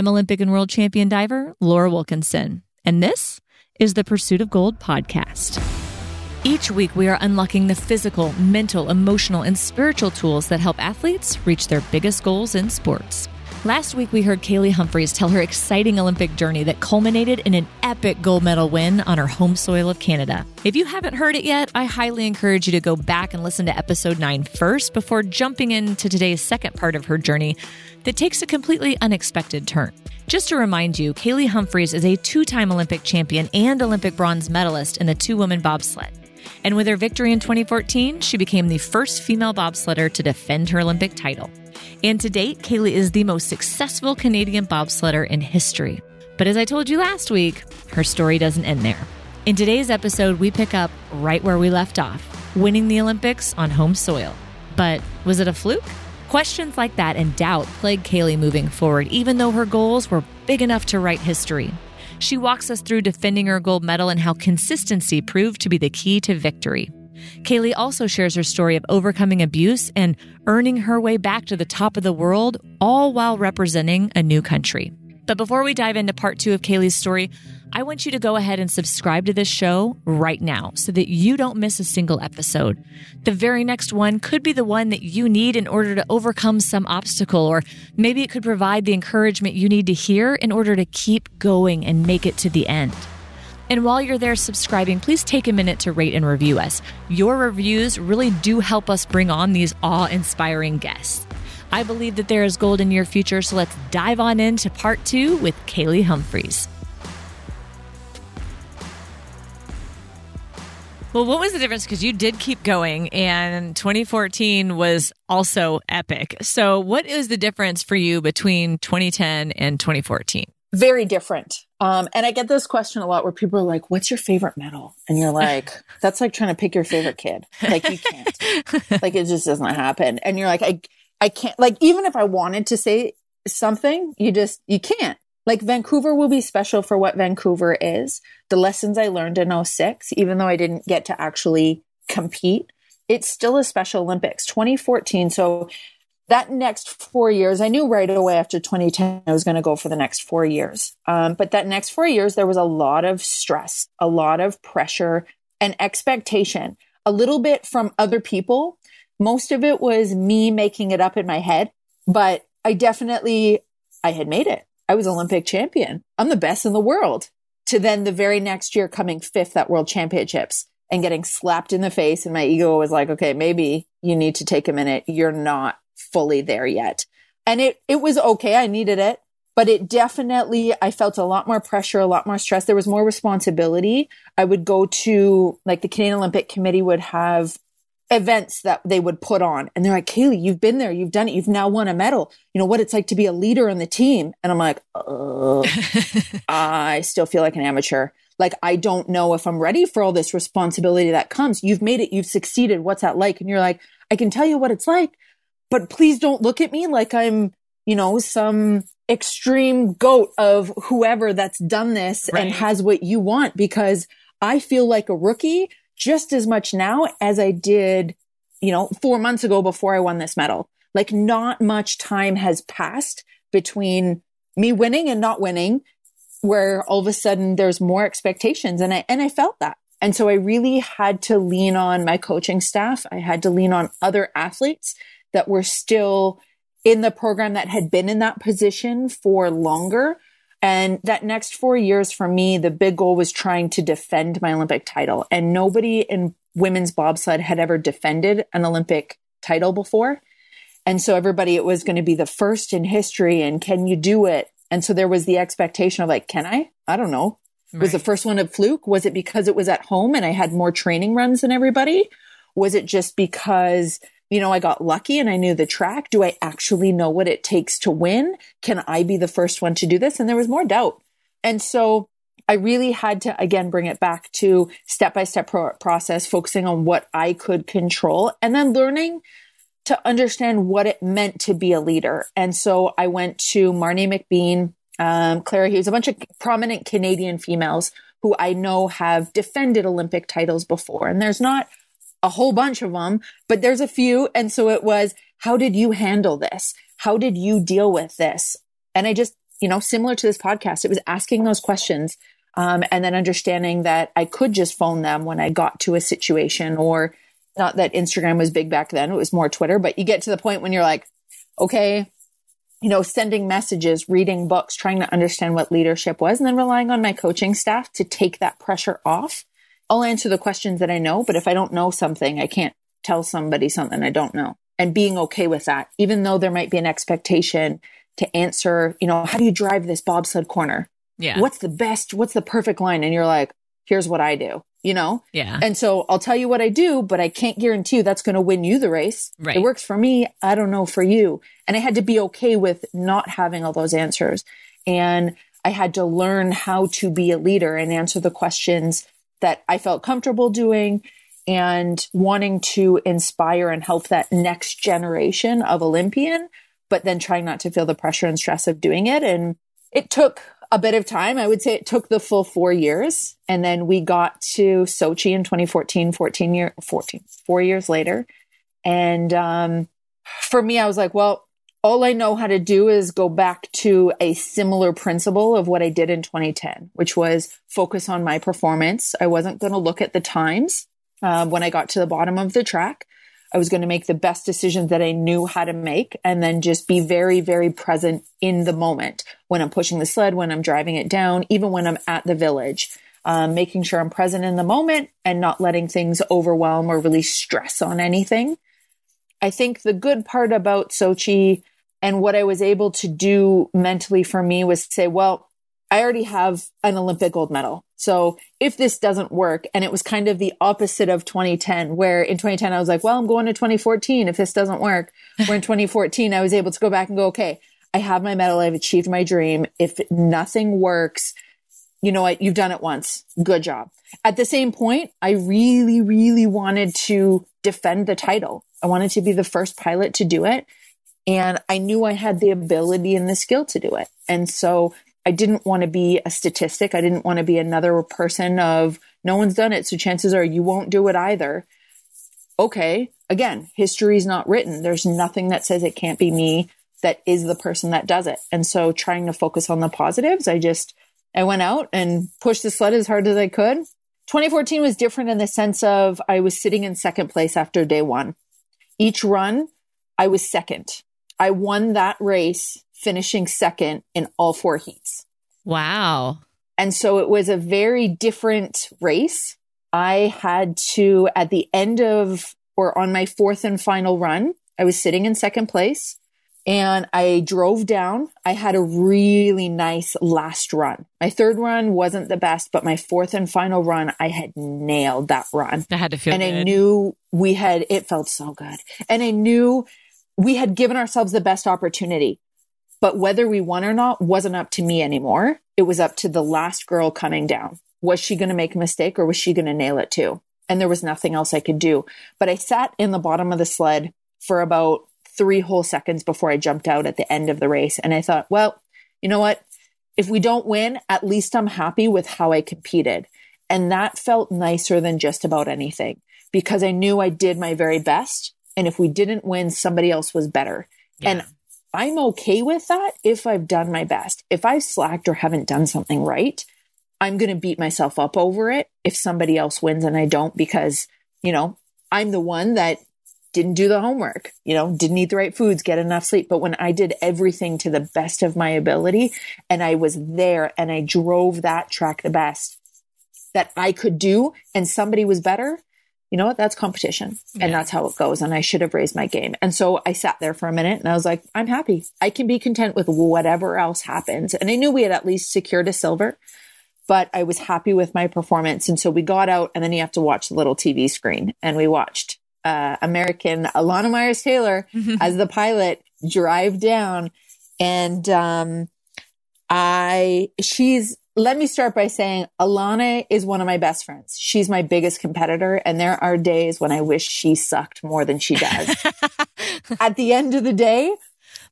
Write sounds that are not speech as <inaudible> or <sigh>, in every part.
I'm Olympic and world champion diver Laura Wilkinson, and this is the Pursuit of Gold podcast. Each week, we are unlocking the physical, mental, emotional, and spiritual tools that help athletes reach their biggest goals in sports. Last week, we heard Kaillie Humphries tell her exciting Olympic journey that culminated in an epic gold medal win on her home soil of Canada. If you haven't heard it yet, I highly encourage you to go back and listen to episode 9 first before jumping into today's second part of her journey that takes a completely unexpected turn. Just to remind you, Kaillie Humphries is a two time Olympic champion and Olympic bronze medalist in the two woman bobsled. And with her victory in 2014, she became the first female bobsledder to defend her Olympic title. And to date, Kaillie is the most successful Canadian bobsledder in history. But as I told you last week, her story doesn't end there. In today's episode, we pick up right where we left off, winning the Olympics on home soil. But was it a fluke? Questions like that and doubt plague Kaillie moving forward, even though her goals were big enough to write history. She walks us through defending her gold medal and how consistency proved to be the key to victory. Kaillie also shares her story of overcoming abuse and earning her way back to the top of the world, all while representing a new country. But before we dive into part two of Kaillie's story, I want you to go ahead and subscribe to this show right now so that you don't miss a single episode. The very next one could be the one that you need in order to overcome some obstacle, or maybe it could provide the encouragement you need to hear in order to keep going and make it to the end. And while you're there subscribing, please take a minute to rate and review us. Your reviews really do help us bring on these awe inspiring guests. I believe that there is gold in your future, so let's dive on into part two with Kaillie Humphries. Well, what was the difference? Because you did keep going, and 2014 was also epic. So, what is the difference for you between 2010 and 2014? very different. Um, and I get this question a lot where people are like, what's your favorite medal? And you're like, <laughs> that's like trying to pick your favorite kid. Like you can't, <laughs> like it just doesn't happen. And you're like, I, I can't, like, even if I wanted to say something, you just, you can't. Like Vancouver will be special for what Vancouver is. The lessons I learned in 06, even though I didn't get to actually compete, it's still a special Olympics. 2014. So that next four years, I knew right away after 2010 I was going to go for the next four years. Um, but that next four years, there was a lot of stress, a lot of pressure and expectation, a little bit from other people. Most of it was me making it up in my head, but I definitely, I had made it. I was Olympic champion. I'm the best in the world. To then the very next year coming fifth at world championships and getting slapped in the face. And my ego was like, okay, maybe you need to take a minute. You're not fully there yet. And it, it was okay. I needed it, but it definitely, I felt a lot more pressure, a lot more stress. There was more responsibility. I would go to like the Canadian Olympic Committee would have events that they would put on. And they're like, Kaillie, you've been there. You've done it. You've now won a medal. You know what it's like to be a leader in the team. And I'm like, <laughs> I still feel like an amateur. Like, I don't know if I'm ready for all this responsibility that comes. You've made it. You've succeeded. What's that like? And you're like, I can tell you what it's like, but please don't look at me like I'm, you know, some extreme goat of whoever that's done this right. and has what you want because I feel like a rookie just as much now as I did, you know, four months ago before I won this medal. Like not much time has passed between me winning and not winning where all of a sudden there's more expectations and I, and I felt that. And so I really had to lean on my coaching staff. I had to lean on other athletes that were still in the program that had been in that position for longer. And that next four years for me, the big goal was trying to defend my Olympic title. And nobody in women's bobsled had ever defended an Olympic title before. And so everybody, it was going to be the first in history. And can you do it? And so there was the expectation of like, can I? I don't know. Right. Was the first one a fluke? Was it because it was at home and I had more training runs than everybody? Was it just because you know, I got lucky and I knew the track. Do I actually know what it takes to win? Can I be the first one to do this? And there was more doubt. And so I really had to again bring it back to step by step process, focusing on what I could control and then learning to understand what it meant to be a leader. And so I went to Marnie McBean, um, Clara Hughes, a bunch of prominent Canadian females who I know have defended Olympic titles before. And there's not a whole bunch of them, but there's a few. And so it was, how did you handle this? How did you deal with this? And I just you know, similar to this podcast. It was asking those questions um, and then understanding that I could just phone them when I got to a situation or not that Instagram was big back then. It was more Twitter, but you get to the point when you're like, okay, you know, sending messages, reading books, trying to understand what leadership was, and then relying on my coaching staff to take that pressure off. I'll answer the questions that I know, but if I don't know something, I can't tell somebody something I don't know. And being okay with that, even though there might be an expectation to answer, you know, how do you drive this bobsled corner? Yeah. What's the best, what's the perfect line? And you're like, here's what I do, you know? Yeah. And so I'll tell you what I do, but I can't guarantee you that's going to win you the race. Right. It works for me. I don't know for you. And I had to be okay with not having all those answers. And I had to learn how to be a leader and answer the questions that I felt comfortable doing and wanting to inspire and help that next generation of Olympian, but then trying not to feel the pressure and stress of doing it. And it took a bit of time. I would say it took the full four years. And then we got to Sochi in 2014, 14 year, 14, four years later. And, um, for me, I was like, well, all I know how to do is go back to a similar principle of what I did in 2010, which was focus on my performance. I wasn't going to look at the times um, when I got to the bottom of the track. I was going to make the best decisions that I knew how to make and then just be very, very present in the moment when I'm pushing the sled, when I'm driving it down, even when I'm at the village, um, making sure I'm present in the moment and not letting things overwhelm or really stress on anything. I think the good part about Sochi and what I was able to do mentally for me was say, well, I already have an Olympic gold medal. So if this doesn't work, and it was kind of the opposite of 2010, where in 2010 I was like, well, I'm going to 2014 if this doesn't work. Where in 2014 I was able to go back and go, okay, I have my medal. I've achieved my dream. If nothing works, you know what? You've done it once. Good job. At the same point, I really, really wanted to defend the title. I wanted to be the first pilot to do it. And I knew I had the ability and the skill to do it. And so I didn't want to be a statistic. I didn't want to be another person of no one's done it. So chances are you won't do it either. Okay. Again, history is not written. There's nothing that says it can't be me that is the person that does it. And so trying to focus on the positives, I just, I went out and pushed the sled as hard as I could. 2014 was different in the sense of I was sitting in second place after day one. Each run, I was second. I won that race finishing second in all four heats. Wow. And so it was a very different race. I had to, at the end of, or on my fourth and final run, I was sitting in second place and I drove down. I had a really nice last run. My third run wasn't the best, but my fourth and final run, I had nailed that run. I had to feel and good. I knew we had, it felt so good. And I knew we had given ourselves the best opportunity. But whether we won or not wasn't up to me anymore. It was up to the last girl coming down. Was she going to make a mistake or was she going to nail it too? And there was nothing else I could do. But I sat in the bottom of the sled for about three whole seconds before I jumped out at the end of the race. And I thought, well, you know what? If we don't win, at least I'm happy with how I competed. And that felt nicer than just about anything because I knew I did my very best. And if we didn't win, somebody else was better. Yeah. And I'm okay with that if I've done my best. If I've slacked or haven't done something right, I'm going to beat myself up over it if somebody else wins and I don't because, you know, I'm the one that didn't do the homework, you know, didn't eat the right foods, get enough sleep. But when I did everything to the best of my ability and I was there and I drove that track the best that I could do and somebody was better, you know what? That's competition. Yeah. And that's how it goes. And I should have raised my game. And so I sat there for a minute and I was like, I'm happy. I can be content with whatever else happens. And I knew we had at least secured a silver, but I was happy with my performance. And so we got out and then you have to watch the little TV screen and we watched uh, American Elana Meyers Taylor <laughs> as the pilot drive down. And um, I, she's, let me start by saying Elana is one of my best friends. She's my biggest competitor. And there are days when I wish she sucked more than she does. <laughs> At the end of the day,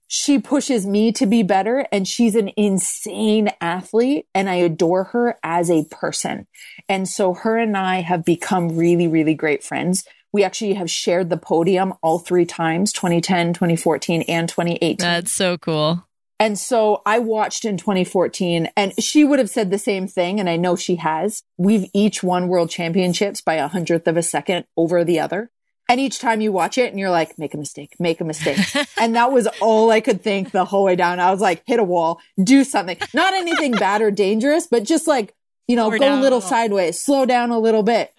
she pushes me to be better and she's an insane athlete and I adore her as a person. And so her and I have become really, really great friends. We actually have shared the podium all three times 2010, 2014, and 2018. That's so cool. And so I watched in 2014 and she would have said the same thing. And I know she has. We've each won world championships by a hundredth of a second over the other. And each time you watch it and you're like, make a mistake, make a mistake. <laughs> and that was all I could think the whole way down. I was like, hit a wall, do something, not anything bad or dangerous, but just like, you know, go a little, a little sideways, slow down a little bit.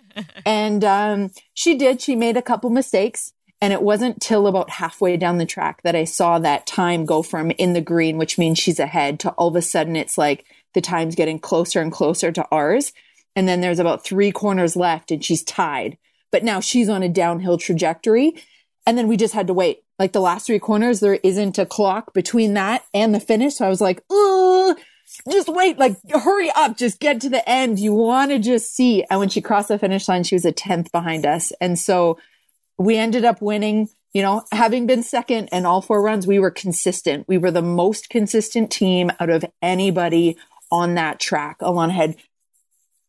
And, um, she did. She made a couple mistakes. And it wasn't till about halfway down the track that I saw that time go from in the green, which means she's ahead, to all of a sudden it's like the time's getting closer and closer to ours. And then there's about three corners left and she's tied but now she's on a downhill trajectory. And then we just had to wait. Like the last three corners, there isn't a clock between that and the finish. So I was like, oh, just wait, like hurry up, just get to the end. You want to just see. And when she crossed the finish line, she was a 10th behind us. And so we ended up winning, you know, having been second in all four runs, we were consistent. We were the most consistent team out of anybody on that track. Elana had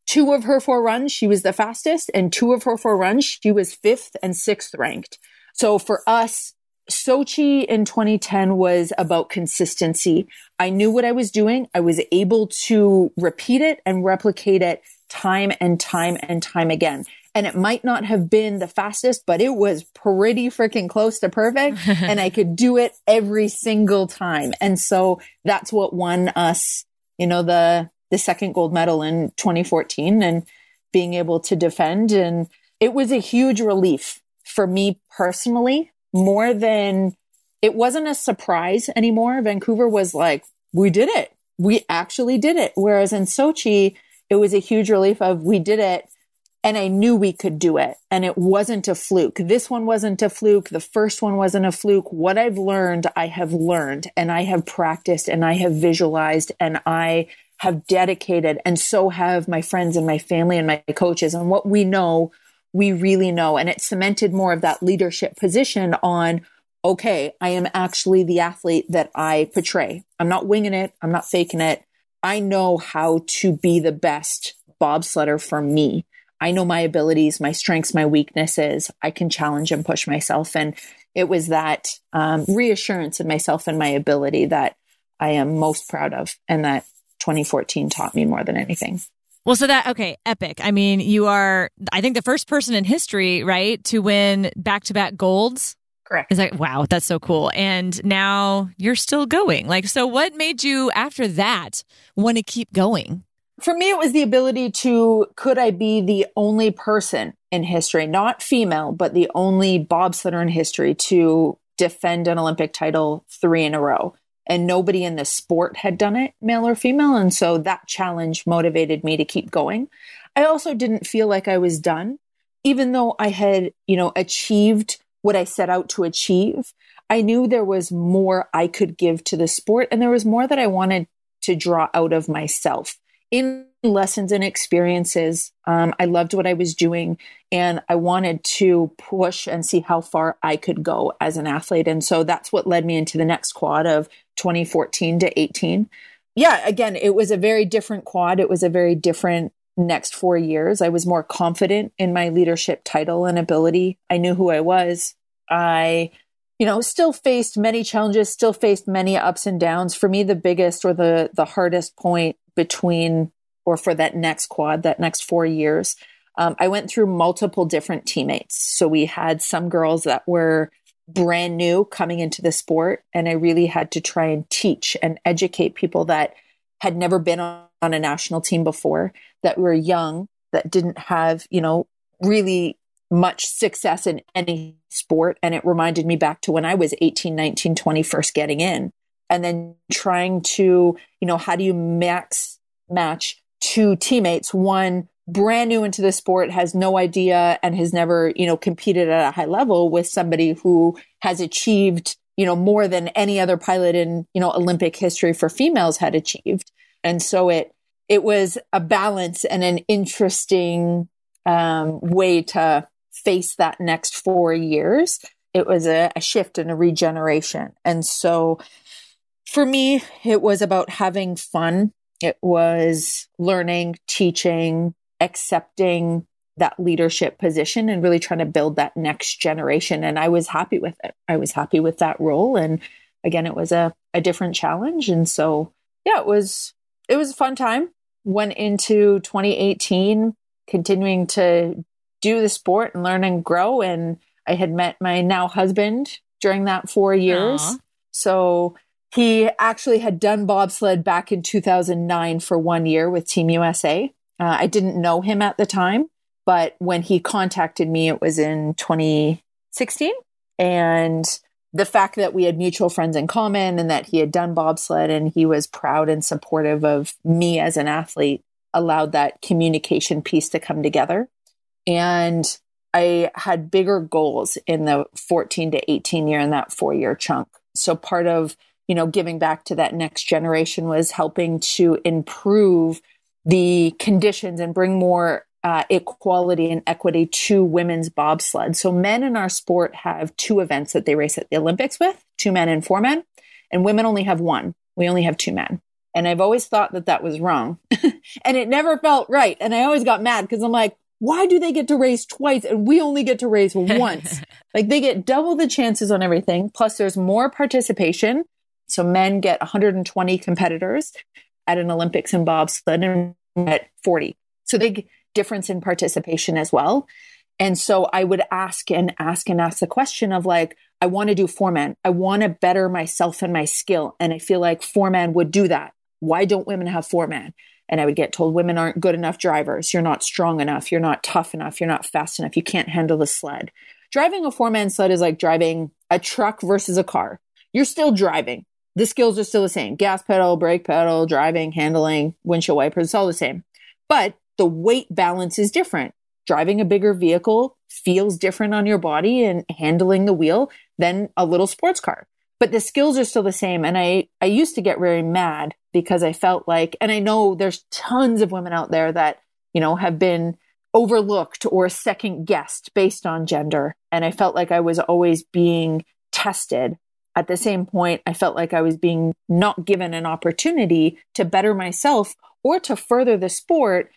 two of her four runs, she was the fastest, and two of her four runs, she was fifth and sixth ranked. So for us, Sochi in 2010 was about consistency. I knew what I was doing. I was able to repeat it and replicate it time and time and time again. And it might not have been the fastest, but it was pretty freaking close to perfect. <laughs> and I could do it every single time. And so that's what won us, you know, the, the second gold medal in 2014 and being able to defend. And it was a huge relief for me personally, more than it wasn't a surprise anymore. Vancouver was like, we did it. We actually did it. Whereas in Sochi, it was a huge relief of we did it and I knew we could do it. And it wasn't a fluke. This one wasn't a fluke. The first one wasn't a fluke. What I've learned, I have learned and I have practiced and I have visualized and I have dedicated and so have my friends and my family and my coaches and what we know we really know. And it cemented more of that leadership position on okay i am actually the athlete that i portray. I'm not winging it. I'm not faking it. I know how to be the best bobsledder for me. I know my abilities my strengths my weaknesses. I can challenge and push myself. And it was that um, reassurance in myself and my ability that i am most proud of and that 2014 taught me more than anything. Well, so that, okay, epic. I mean, you are, I think, the first person in history, right, to win back to back golds. Correct. Is like, wow, that's so cool. And now you're still going. Like, so what made you after that want to keep going? For me, it was the ability to, could I be the only person in history, not female, but the only bobsledder in history to defend an Olympic title three in a row? And nobody in the sport had done it, male or female. And so that challenge motivated me to keep going. I also didn't feel like I was done, even though I had, you know, achieved what I set out to achieve. I knew there was more I could give to the sport and there was more that I wanted to draw out of myself in lessons and experiences. Um, I loved what I was doing and I wanted to push and see how far I could go as an athlete. And so that's what led me into the next quad of 2014 to 18. Yeah, again, it was a very different quad. It was a very different next four years. I was more confident in my leadership title and ability. I knew who I was. I, you know, still faced many challenges, still faced many ups and downs. For me, the biggest or the the hardest point between or for that next quad, that next four years, um, I went through multiple different teammates. So we had some girls that were brand new coming into the sport. And I really had to try and teach and educate people that had never been on, a national team before, that were young, that didn't have, you know, really much success in any sport. And it reminded me back to when I was 18, 19, 20, first getting in. And then trying to, you know, how do you max match two teammates? One brand new into the sport, has no idea and has never, you know, competed at a high level with somebody who has achieved, you know, more than any other pilot in, you know, Olympic history for females had achieved. And so it, it was a balance and an interesting um, way to face that next four years. It was a, a shift and a regeneration. And so for me, it was about having fun. It was learning, teaching, accepting that leadership position and really trying to build that next generation. And I was happy with it. I was happy with that role. And again, it was a, a different challenge. And so, yeah, it was, it was a fun time. Went into 2018, continuing to do the sport and learn and grow. And I had met my now husband during that four years. Aww. So he actually had done bobsled back in 2009 for one year with Team USA. Uh, I didn't know him at the time, but when he contacted me, it was in 2016. And the fact that we had mutual friends in common and that he had done bobsled and he was proud and supportive of me as an athlete allowed that communication piece to come together. And I had bigger goals in the 14 to 18 year and that four year chunk. So part of, you know, giving back to that next generation was helping to improve the conditions and bring more uh, equality and equity to women's bobsled. So men in our sport have two events that they race at the Olympics with, two men and four men, and women only have one. We only have two men. And I've always thought that that was wrong. <laughs> and it never felt right. And I always got mad because I'm like, why do they get to race twice and we only get to race <laughs> once? like they get double the chances on everything. Plus there's more participation. So men get 120 competitors at an Olympics in bobsled and at 40. So big difference in participation as well. And so I would ask and ask and ask the question of like, I want to do four man. I want to better myself and my skill. And I feel like four man would do that. Why don't women have four man? And I would get told women aren't good enough drivers. You're not strong enough. You're not tough enough. You're not fast enough. You can't handle the sled. Driving a four man sled is like driving a truck versus a car. You're still driving. The skills are still the same gas pedal, brake pedal, driving, handling, windshield wipers, it's all the same. But the weight balance is different. Driving a bigger vehicle feels different on your body and handling the wheel than a little sports car but the skills are still the same. And I, I used to get very mad because I felt like, and I know there's tons of women out there that, you know, have been overlooked or second guessed based on gender. And I felt like I was always being tested. At the same point, I felt like I was being not given an opportunity to better myself or to further the sport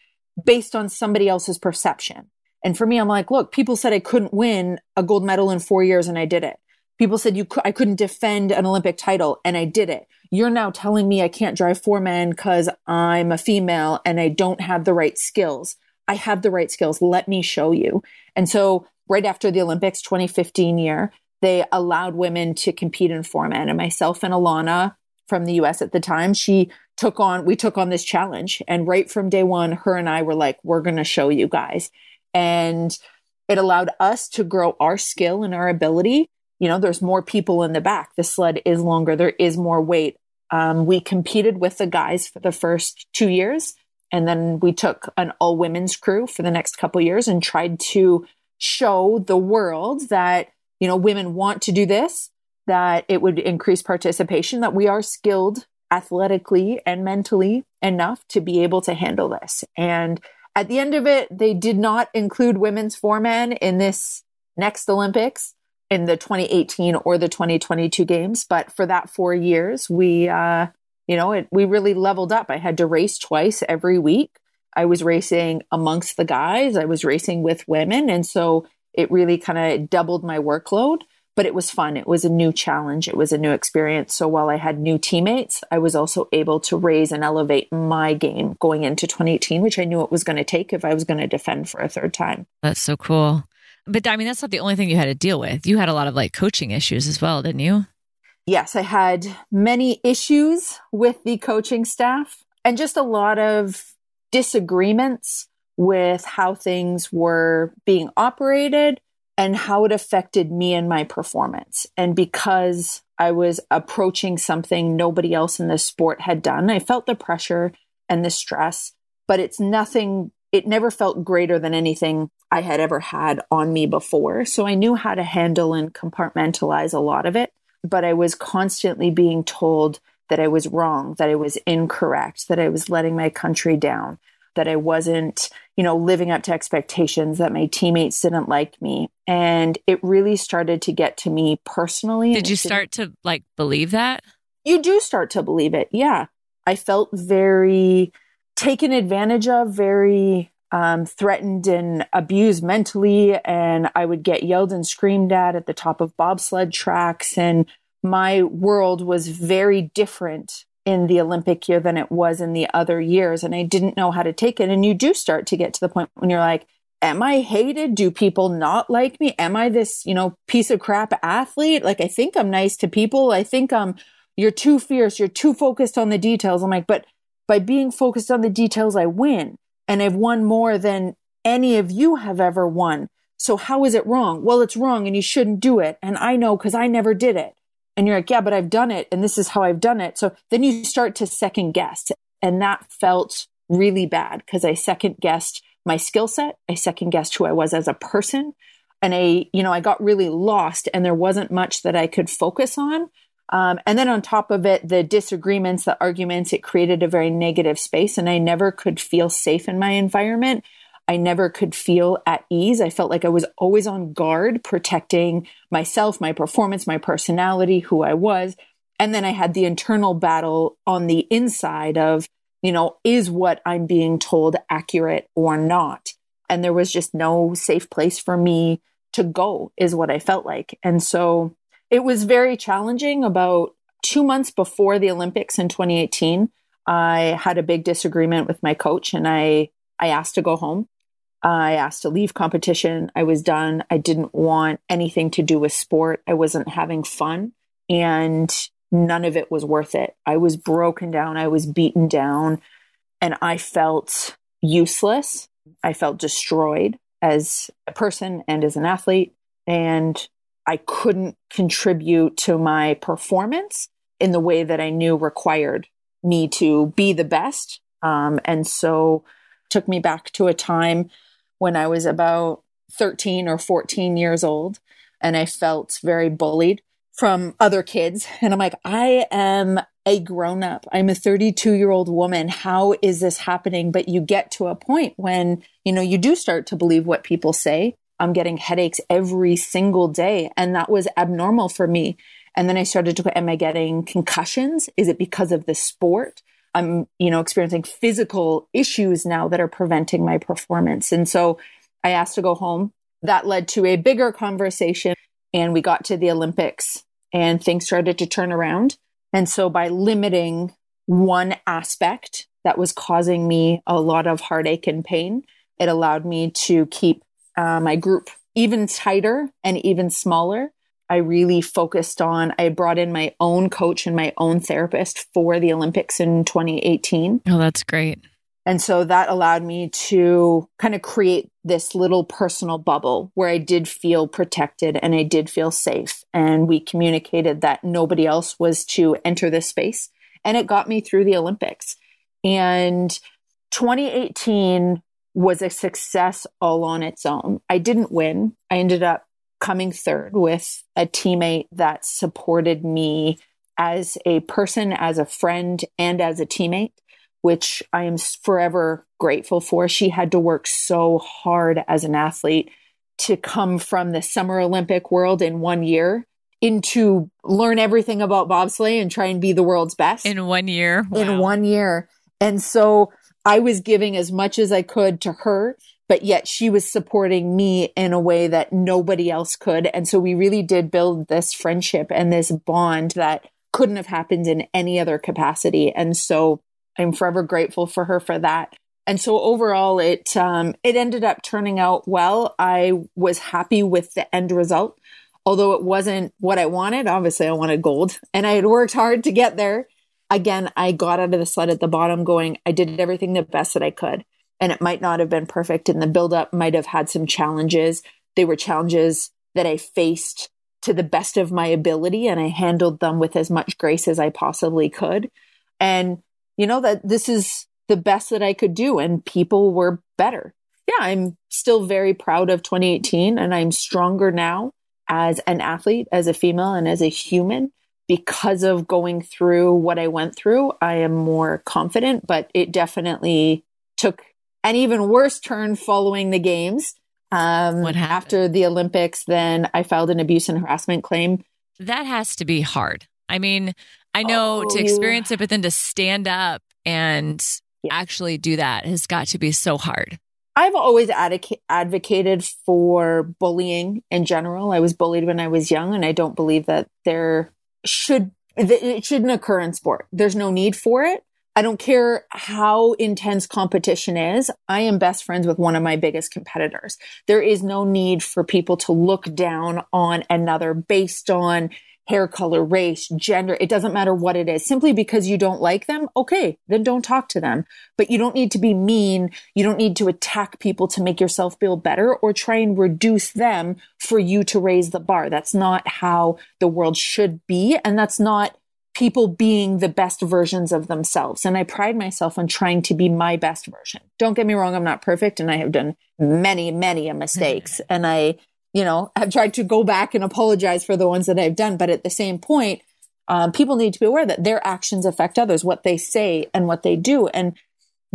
based on somebody else's perception. And for me, I'm like, look, people said I couldn't win a gold medal in four years and I did it. People said you I couldn't defend an Olympic title and I did it. You're now telling me I can't drive four men because I'm a female and I don't have the right skills. I have the right skills. Let me show you. And so right after the Olympics 2015 year, they allowed women to compete in four men. And myself and Elana from the US at the time, she took on, we took on this challenge. And right from day one, her and I were like, we're going to show you guys. And it allowed us to grow our skill and our ability you know, there's more people in the back. The sled is longer. There is more weight. Um, we competed with the guys for the first two years. And then we took an all women's crew for the next couple years and tried to show the world that, you know, women want to do this, that it would increase participation, that we are skilled athletically and mentally enough to be able to handle this. And at the end of it, they did not include women's four men in this next Olympics in the 2018 or the 2022 games. But for that four years, we, uh, you know, it, we really leveled up. I had to race twice every week. I was racing amongst the guys. I was racing with women. And so it really kind of doubled my workload, but it was fun. It was a new challenge. It was a new experience. So while I had new teammates, I was also able to raise and elevate my game going into 2018, which I knew it was going to take if I was going to defend for a third time. That's so cool. But I mean, that's not the only thing you had to deal with. You had a lot of like coaching issues as well, didn't you? Yes, I had many issues with the coaching staff and just a lot of disagreements with how things were being operated and how it affected me and my performance. And because I was approaching something nobody else in the sport had done, I felt the pressure and the stress, but it's nothing it never felt greater than anything I had ever had on me before. So I knew how to handle and compartmentalize a lot of it, but I was constantly being told that I was wrong, that I was incorrect, that I was letting my country down, that I wasn't, you know, living up to expectations, that my teammates didn't like me. And it really started to get to me personally. Did you start to like believe that? You do start to believe it. Yeah. I felt very taken advantage of, very um, threatened and abused mentally. And I would get yelled and screamed at at the top of bobsled tracks. And my world was very different in the Olympic year than it was in the other years. And I didn't know how to take it. And you do start to get to the point when you're like, am I hated? Do people not like me? Am I this, you know, piece of crap athlete? Like, I think I'm nice to people. I think I'm, you're too fierce. You're too focused on the details. I'm like, but by being focused on the details, I win. And I've won more than any of you have ever won. So how is it wrong? Well, it's wrong and you shouldn't do it. And I know because I never did it. And you're like, yeah, but I've done it and this is how I've done it. So then you start to second guess. And that felt really bad because I second guessed my skill set. I second guessed who I was as a person. And I, you know, I got really lost and there wasn't much that I could focus on. Um, and then on top of it, the disagreements, the arguments, it created a very negative space. And I never could feel safe in my environment. I never could feel at ease. I felt like I was always on guard, protecting myself, my performance, my personality, who I was. And then I had the internal battle on the inside of, you know, is what I'm being told accurate or not? And there was just no safe place for me to go, is what I felt like. And so it was very challenging. About two months before the Olympics in 2018, I had a big disagreement with my coach and I, I asked to go home. I asked to leave competition. I was done. I didn't want anything to do with sport. I wasn't having fun. And none of it was worth it. I was broken down. I was beaten down. And I felt useless. I felt destroyed as a person and as an athlete. And I couldn't contribute to my performance in the way that I knew required me to be the best. Um, and so took me back to a time when I was about 13 or 14 years old and I felt very bullied from other kids. And I'm like, I am a grown up. I'm a 32 year old woman. How is this happening? But you get to a point when, you know, you do start to believe what people say. I'm getting headaches every single day. And that was abnormal for me. And then I started to, go, am I getting concussions? Is it because of the sport? I'm, you know, experiencing physical issues now that are preventing my performance. And so I asked to go home. That led to a bigger conversation and we got to the Olympics and things started to turn around. And so by limiting one aspect that was causing me a lot of heartache and pain, it allowed me to keep uh, my group even tighter and even smaller I really focused on, I brought in my own coach and my own therapist for the Olympics in 2018. Oh, that's great. And so that allowed me to kind of create this little personal bubble where I did feel protected and I did feel safe. And we communicated that nobody else was to enter this space. And it got me through the Olympics. And 2018 was a success all on its own. I didn't win. I ended up coming third with a teammate that supported me as a person, as a friend, and as a teammate, which I am forever grateful for. She had to work so hard as an athlete to come from the Summer Olympic world in one year into learn everything about bobsleigh and try and be the world's best in one year. Wow. In one year. And so I was giving as much as I could to her but yet she was supporting me in a way that nobody else could. And so we really did build this friendship and this bond that couldn't have happened in any other capacity. And so I'm forever grateful for her for that. And so overall, it um, it ended up turning out well. I was happy with the end result, although it wasn't what I wanted. Obviously, I wanted gold, and I had worked hard to get there. Again, I got out of the sled at the bottom, going, I did everything the best that I could and it might not have been perfect and the buildup might have had some challenges. They were challenges that I faced to the best of my ability and I handled them with as much grace as I possibly could. And you know that this is the best that I could do and people were better. Yeah, I'm still very proud of 2018 and I'm stronger now as an athlete, as a female and as a human because of going through what I went through. I am more confident, but it definitely took an even worse turn following the games. Um, what happened? After the Olympics, then I filed an abuse and harassment claim. That has to be hard. I mean, I know oh, to experience it, but then to stand up and yeah. actually do that has got to be so hard. I've always advocated for bullying in general. I was bullied when I was young, and I don't believe that there should, it shouldn't occur in sport. There's no need for it. I don't care how intense competition is. I am best friends with one of my biggest competitors. There is no need for people to look down on another based on hair color, race, gender. It doesn't matter what it is. Simply because you don't like them, okay, then don't talk to them. But you don't need to be mean. You don't need to attack people to make yourself feel better or try and reduce them for you to raise the bar. That's not how the world should be. And that's not people being the best versions of themselves. And I pride myself on trying to be my best version. Don't get me wrong, I'm not perfect and I have done many, many mistakes. and I, you know, have tried to go back and apologize for the ones that I've done. But at the same point, um, people need to be aware that their actions affect others, what they say and what they do. And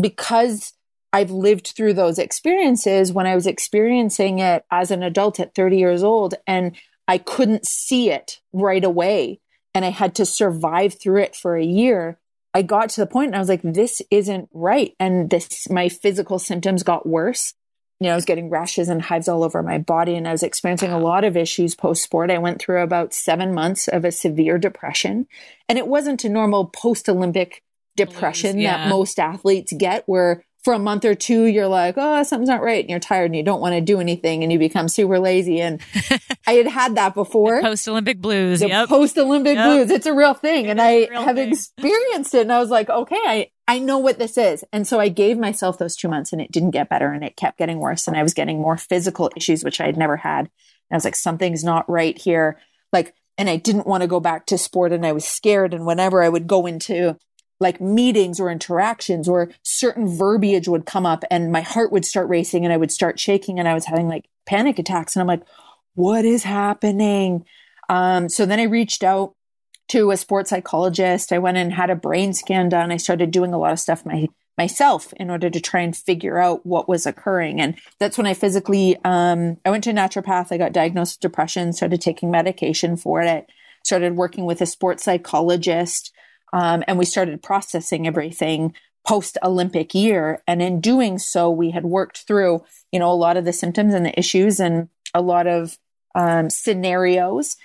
because I've lived through those experiences when I was experiencing it as an adult at 30 years old and I couldn't see it right away and I had to survive through it for a year, I got to the point and I was like, this isn't right. And this, my physical symptoms got worse. You know, I was getting rashes and hives all over my body and I was experiencing a lot of issues post sport. I went through about seven months of a severe depression and it wasn't a normal post Olympic depression yeah. that most athletes get where for a month or two, you're like, oh, something's not right. And you're tired and you don't want to do anything and you become super lazy. And <laughs> I had had that before. Post Olympic blues. The yep. post Olympic yep. blues. It's a real thing. It and I have thing. experienced it. And I was like, okay, I, I know what this is. And so I gave myself those two months and it didn't get better and it kept getting worse. And I was getting more physical issues, which I had never had. And I was like, something's not right here. Like, and I didn't want to go back to sport and I was scared. And whenever I would go into like meetings or interactions or certain verbiage would come up and my heart would start racing and I would start shaking and I was having like panic attacks. And I'm like, what is happening? Um, so then I reached out to a sports psychologist. I went and had a brain scan done. I started doing a lot of stuff my, myself in order to try and figure out what was occurring. And that's when I physically, um, I went to a naturopath. I got diagnosed with depression, started taking medication for it, started working with a sports psychologist. Um, and we started processing everything post Olympic year. And in doing so, we had worked through, you know, a lot of the symptoms and the issues and a lot of um, scenarios.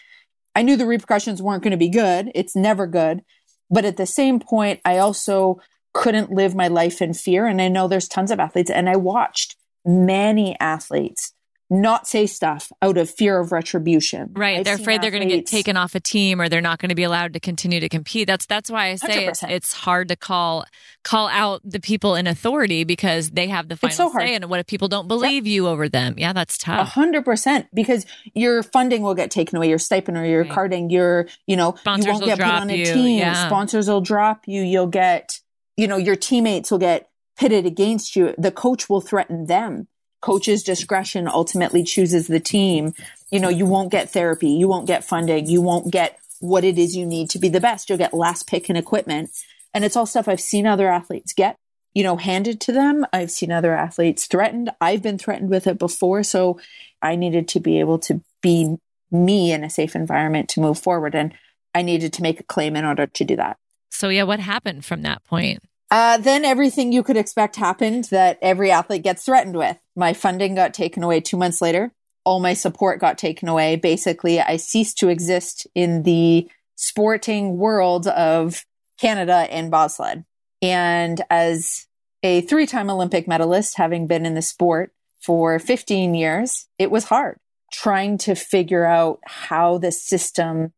I knew the repercussions weren't going to be good. It's never good. But at the same point, I also couldn't live my life in fear. And I know there's tons of athletes, and I watched many athletes not say stuff out of fear of retribution. Right. I've they're afraid they're going to get taken off a team or they're not going to be allowed to continue to compete. That's that's why I say it's, it's, hard to call call out the people in authority because they have the final so say. And what if people don't believe you over them? Yeah, that's tough. A hundred percent because your funding will get taken away, your stipend or your right. carding, your you know Sponsors you won't get put on a you. team. Yeah. Sponsors will drop you. You'll get you know your teammates will get pitted against you. The coach will threaten them coach's discretion ultimately chooses the team, you know, you won't get therapy, you won't get funding, you won't get what it is you need to be the best. You'll get last pick and equipment. And it's all stuff I've seen other athletes get, you know, handed to them. I've seen other athletes threatened. I've been threatened with it before. So I needed to be able to be me in a safe environment to move forward. And I needed to make a claim in order to do that. So, yeah, what happened from that point? Uh, then everything you could expect happened that every athlete gets threatened with. My funding got taken away two months later. All my support got taken away. Basically, I ceased to exist in the sporting world of Canada and bobsled. And as a three time Olympic medalist, having been in the sport for 15 years, it was hard trying to figure out how the system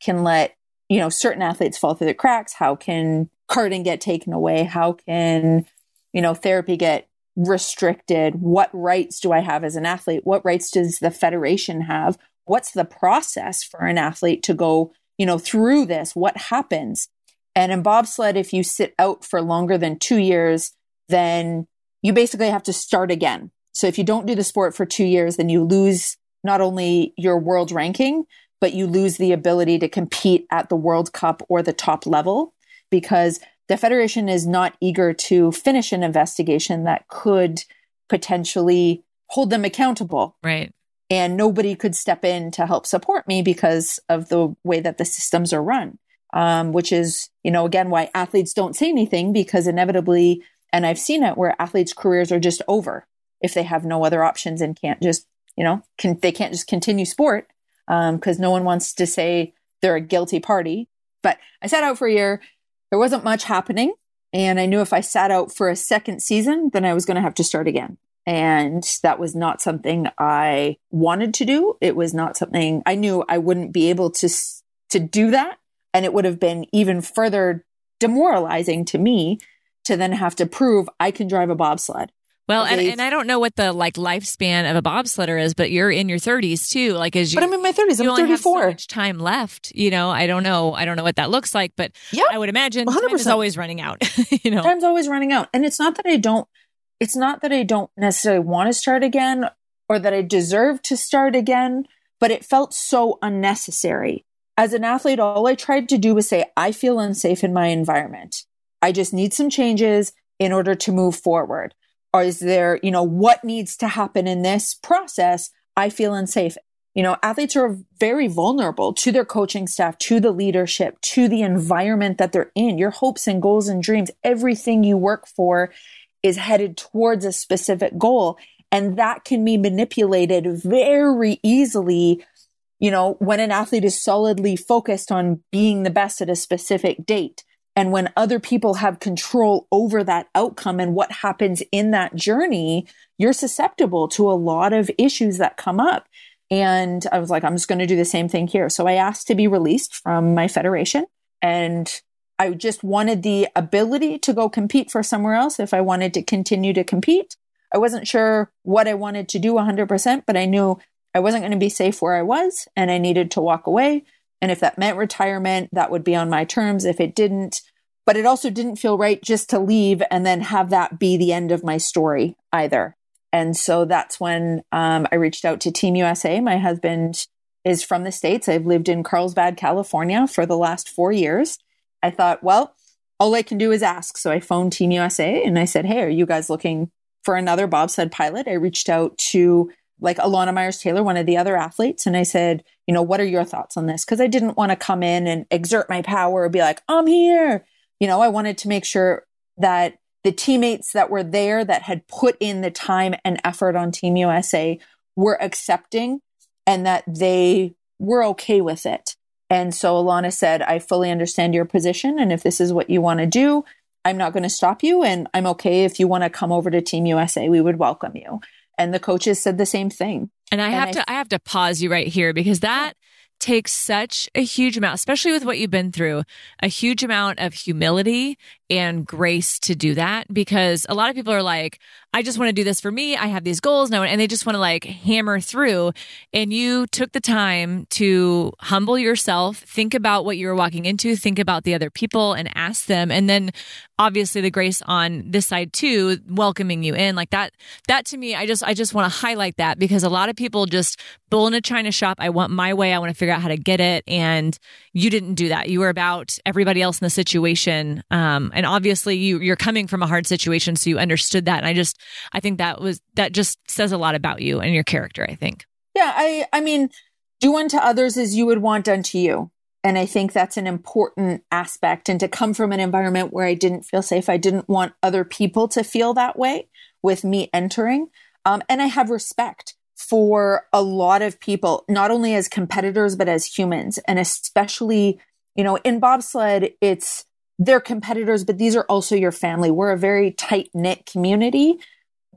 can let, you know, certain athletes fall through the cracks. How can carding get taken away? How can, you know, therapy get restricted? What rights do I have as an athlete? What rights does the federation have? What's the process for an athlete to go, you know, through this? What happens? And in bobsled, if you sit out for longer than two years, then you basically have to start again. So if you don't do the sport for two years, then you lose not only your world ranking, but you lose the ability to compete at the World Cup or the top level because the Federation is not eager to finish an investigation that could potentially hold them accountable. Right. And nobody could step in to help support me because of the way that the systems are run. Um, which is, you know, again, why athletes don't say anything because inevitably, and I've seen it where athletes' careers are just over if they have no other options and can't just, you know, can, they can't just continue sport because um, no one wants to say they're a guilty party. But I sat out for a year. There wasn't much happening. And I knew if I sat out for a second season, then I was going to have to start again. And that was not something I wanted to do. It was not something I knew I wouldn't be able to, to do that. And it would have been even further demoralizing to me to then have to prove I can drive a bobsled. Well, and, and I don't know what the like lifespan of a bobsledder is, but you're in your 30s too. Like as you, but I'm in my 30s. I'm 34. so much time left. You know, I don't know. I don't know what that looks like, but yeah, I would imagine 100%. time is always running out. <laughs> you know, time's always running out, and it's not that I don't. It's not that I don't necessarily want to start again or that I deserve to start again, but it felt so unnecessary. As an athlete, all I tried to do was say, I feel unsafe in my environment. I just need some changes in order to move forward. Or is there, you know, what needs to happen in this process? I feel unsafe. You know, athletes are very vulnerable to their coaching staff, to the leadership, to the environment that they're in. Your hopes and goals and dreams, everything you work for is headed towards a specific goal. And that can be manipulated very easily. You know, when an athlete is solidly focused on being the best at a specific date, and when other people have control over that outcome and what happens in that journey, you're susceptible to a lot of issues that come up. And I was like, I'm just going to do the same thing here. So I asked to be released from my federation and I just wanted the ability to go compete for somewhere else if I wanted to continue to compete. I wasn't sure what I wanted to do 100%, but I knew I wasn't going to be safe where I was and I needed to walk away. And if that meant retirement, that would be on my terms. If it didn't, but it also didn't feel right just to leave and then have that be the end of my story either. And so that's when um, I reached out to Team USA. My husband is from the States. I've lived in Carlsbad, California for the last four years. I thought, well, all I can do is ask. So I phoned Team USA and I said, Hey, are you guys looking for another bobsled pilot? I reached out to like Elana Meyers Taylor, one of the other athletes. And I said, you know, what are your thoughts on this? Because I didn't want to come in and exert my power be like, I'm here. You know, I wanted to make sure that the teammates that were there that had put in the time and effort on Team USA were accepting and that they were okay with it. And so Elana said, I fully understand your position. And if this is what you want to do, I'm not going to stop you. And I'm okay if you want to come over to Team USA, we would welcome you and the coaches said the same thing. And I and have I, to I have to pause you right here because that takes such a huge amount, especially with what you've been through, a huge amount of humility and grace to do that because a lot of people are like, I just want to do this for me. I have these goals now, and they just want to like hammer through. And you took the time to humble yourself, think about what you were walking into, think about the other people, and ask them. And then obviously the grace on this side too, welcoming you in like that. That to me, I just I just want to highlight that because a lot of people just bull in a china shop. I want my way. I want to figure out how to get it, and you didn't do that. You were about everybody else in the situation. Um, and obviously you you're coming from a hard situation, so you understood that. And I just I think that was that just says a lot about you and your character. I think. Yeah, I I mean, do unto others as you would want done to you. And I think that's an important aspect. And to come from an environment where I didn't feel safe, I didn't want other people to feel that way with me entering. Um, and I have respect for a lot of people, not only as competitors, but as humans. And especially, you know, in bobsled, it's they're competitors, but these are also your family. We're a very tight knit community.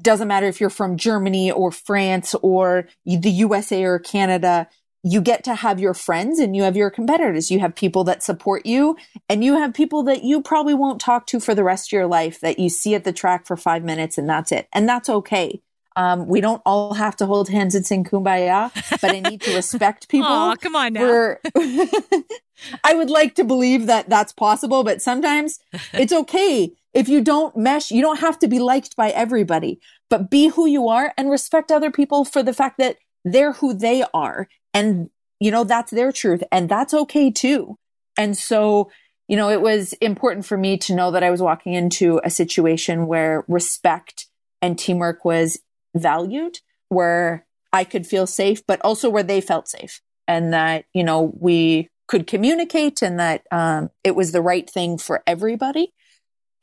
Doesn't matter if you're from Germany or France or the USA or Canada. You get to have your friends and you have your competitors. You have people that support you and you have people that you probably won't talk to for the rest of your life that you see at the track for five minutes and that's it. And that's okay. Um, we don't all have to hold hands and sing kumbaya, but I need to <laughs> respect people. Aw, come on now. <laughs> I would like to believe that that's possible, but sometimes <laughs> it's okay. If you don't mesh, you don't have to be liked by everybody, but be who you are and respect other people for the fact that they're who they are. And, you know, that's their truth and that's okay too. And so, you know, it was important for me to know that I was walking into a situation where respect and teamwork was valued, where I could feel safe, but also where they felt safe and that, you know, we could communicate and that um, it was the right thing for everybody.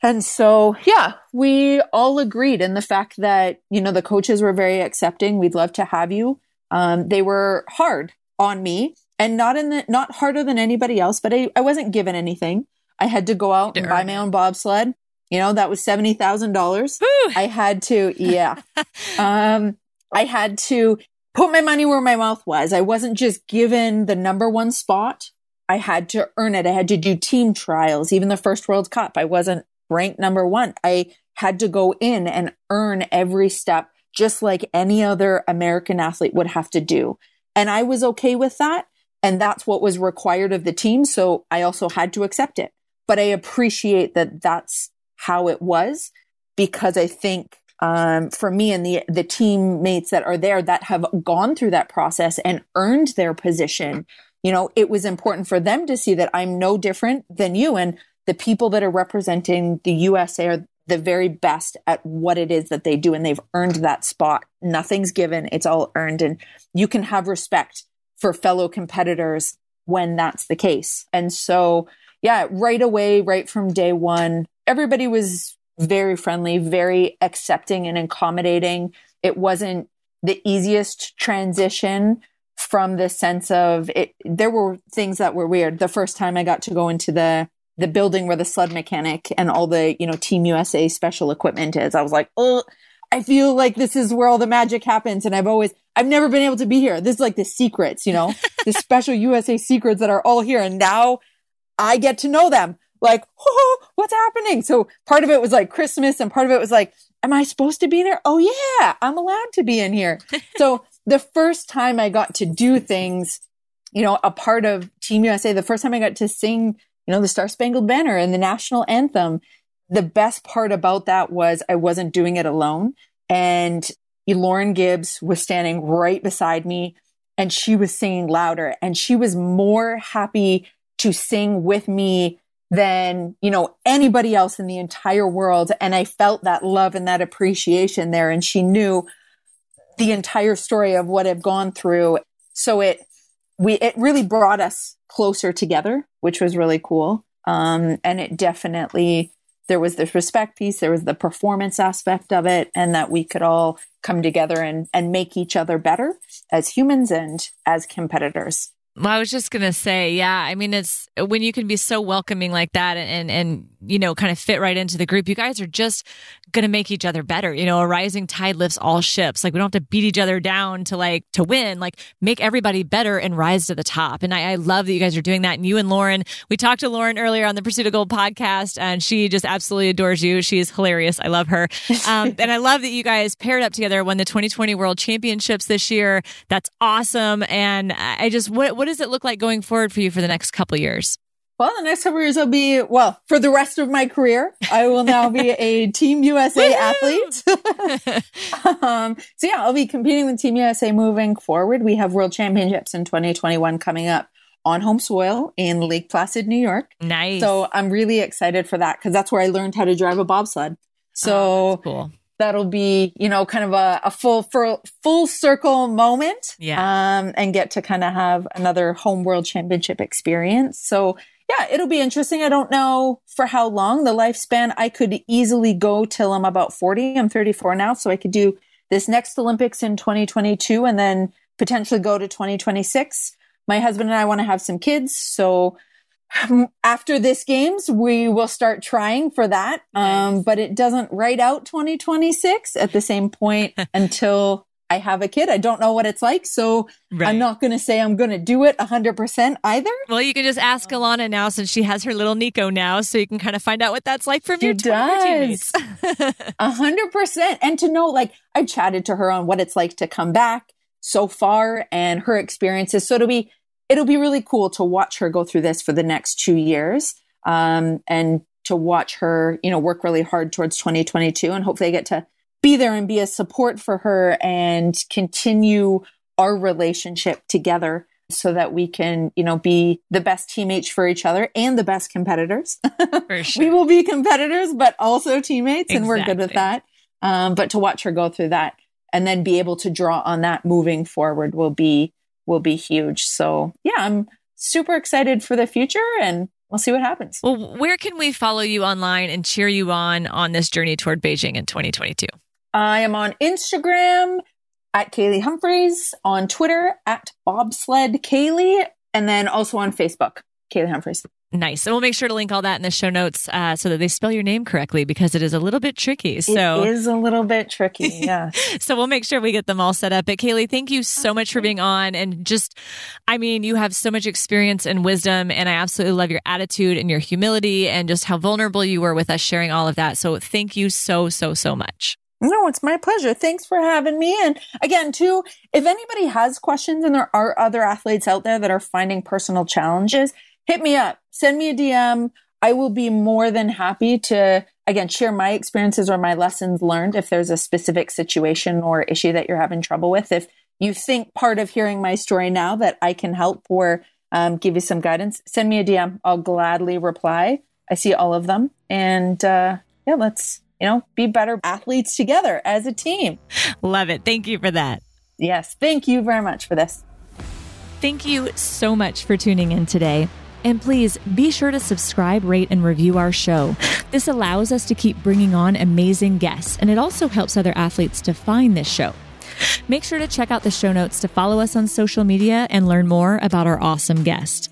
And so, yeah, we all agreed in the fact that, you know, the coaches were very accepting. We'd love to have you. Um, they were hard on me and not in the not harder than anybody else, but I, I wasn't given anything. I had to go out and buy my own bobsled. You know, that was seventy thousand dollars. I had to, yeah. <laughs> um, I had to put my money where my mouth was. I wasn't just given the number one spot. I had to earn it. I had to do team trials. Even the first World Cup, I wasn't ranked number one. I had to go in and earn every step, just like any other American athlete would have to do. And I was okay with that. And that's what was required of the team. So I also had to accept it. But I appreciate that that's how it was because I think um, for me and the the teammates that are there that have gone through that process and earned their position, you know, it was important for them to see that I'm no different than you, and the people that are representing the USA are the very best at what it is that they do, and they've earned that spot. Nothing's given; it's all earned, and you can have respect for fellow competitors when that's the case. And so, yeah, right away, right from day one, everybody was very friendly, very accepting and accommodating. It wasn't the easiest transition from the sense of it. There were things that were weird. The first time I got to go into the the building where the sled mechanic and all the you know Team USA special equipment is, I was like, oh, I feel like this is where all the magic happens. And I've always, I've never been able to be here. This is like the secrets, you know, <laughs> the special USA secrets that are all here. And now I get to know them like, oh, what's happening? So part of it was like Christmas and part of it was like, am I supposed to be there? Oh yeah, I'm allowed to be in here. <laughs> so the first time I got to do things, you know, a part of Team USA, the first time I got to sing, you know, the Star Spangled Banner and the national anthem, the best part about that was I wasn't doing it alone. And Lauren Gibbs was standing right beside me and she was singing louder and she was more happy to sing with me than, you know, anybody else in the entire world. And I felt that love and that appreciation there. And she knew the entire story of what I've gone through. So it, we, it really brought us closer together, which was really cool. Um, and it definitely, there was this respect piece, there was the performance aspect of it, and that we could all come together and, and make each other better as humans and as competitors. Well, I was just to say, yeah, I mean, it's when you can be so welcoming like that and, and, you know, kind of fit right into the group, you guys are just to make each other better. You know, a rising tide lifts all ships. Like we don't have to beat each other down to like, to win, like make everybody better and rise to the top. And I, I love that you guys are doing that. And you and Lauren, we talked to Lauren earlier on the Pursuit of Gold podcast and she just absolutely adores you. She's hilarious. I love her. Um, and I love that you guys paired up together, won the 2020 World Championships this year. That's awesome. And I just, what, what what does it look like going forward for you for the next couple years? Well, the next couple years will be well for the rest of my career. I will now be a <laughs> Team USA athlete. <laughs> um, so yeah, I'll be competing with Team USA moving forward. We have World Championships in 2021 coming up on home soil in Lake Placid, New York. Nice. So I'm really excited for that because that's where I learned how to drive a bobsled. So oh, cool that'll be, you know, kind of a, a full, full circle moment. Yeah. Um, and get to kind of have another home world championship experience. So yeah, it'll be interesting. I don't know for how long the lifespan. I could easily go till I'm about 40. I'm 34 now. So I could do this next Olympics in 2022 and then potentially go to 2026. My husband and I want to have some kids. So after this games, we will start trying for that. Um, but it doesn't write out 2026 at the same point <laughs> until I have a kid. I don't know what it's like. So right. I'm not going to say I'm going to do it 100% either. Well, you can just ask Elana now since she has her little Nico now. So you can kind of find out what that's like from she your, does. A hundred percent. And to know, like, I chatted to her on what it's like to come back so far and her experiences. So to be it'll be really cool to watch her go through this for the next two years um, and to watch her, you know, work really hard towards 2022 and hopefully I get to be there and be a support for her and continue our relationship together so that we can, you know, be the best teammates for each other and the best competitors. <laughs> Sure. we will be competitors, but also teammates, exactly. and we're good with that. Um, but to watch her go through that and then be able to draw on that moving forward will be will be huge. So yeah, I'm super excited for the future and we'll see what happens. Well, where can we follow you online and cheer you on on this journey toward Beijing in 2022? I am on Instagram at Kaillie Humphries, on Twitter at bobsled Kaillie, And then also on Facebook, Kaillie Humphries. Nice. And we'll make sure to link all that in the show notes uh, so that they spell your name correctly because it is a little bit tricky. So it is a little bit tricky. <laughs> Yeah. so we'll make sure we get them all set up. But Kaillie, thank you so much for being on. And just, I mean, you have so much experience and wisdom. And I absolutely love your attitude and your humility and just how vulnerable you were with us sharing all of that. So thank you so, so, so much. No, it's my pleasure. Thanks for having me. And again, too, if anybody has questions and there are other athletes out there that are finding personal challenges, hit me up, send me a DM. I will be more than happy to, again, share my experiences or my lessons learned if there's a specific situation or issue that you're having trouble with. If you think part of hearing my story now that I can help or um, give you some guidance, send me a DM. I'll gladly reply. I see all of them. And uh, yeah, let's, you know, be better athletes together as a team. Love it. Thank you for that. Yes. Thank you very much for this. Thank you so much for tuning in today. And please be sure to subscribe, rate, and review our show. This allows us to keep bringing on amazing guests, and it also helps other athletes to find this show. Make sure to check out the show notes to follow us on social media and learn more about our awesome guest.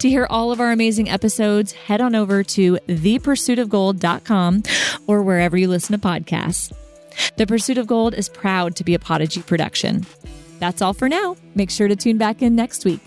To hear all of our amazing episodes, head on over to thepursuitofgold.com or wherever you listen to podcasts. The Pursuit of Gold is proud to be a Podigy production. That's all for now. Make sure to tune back in next week.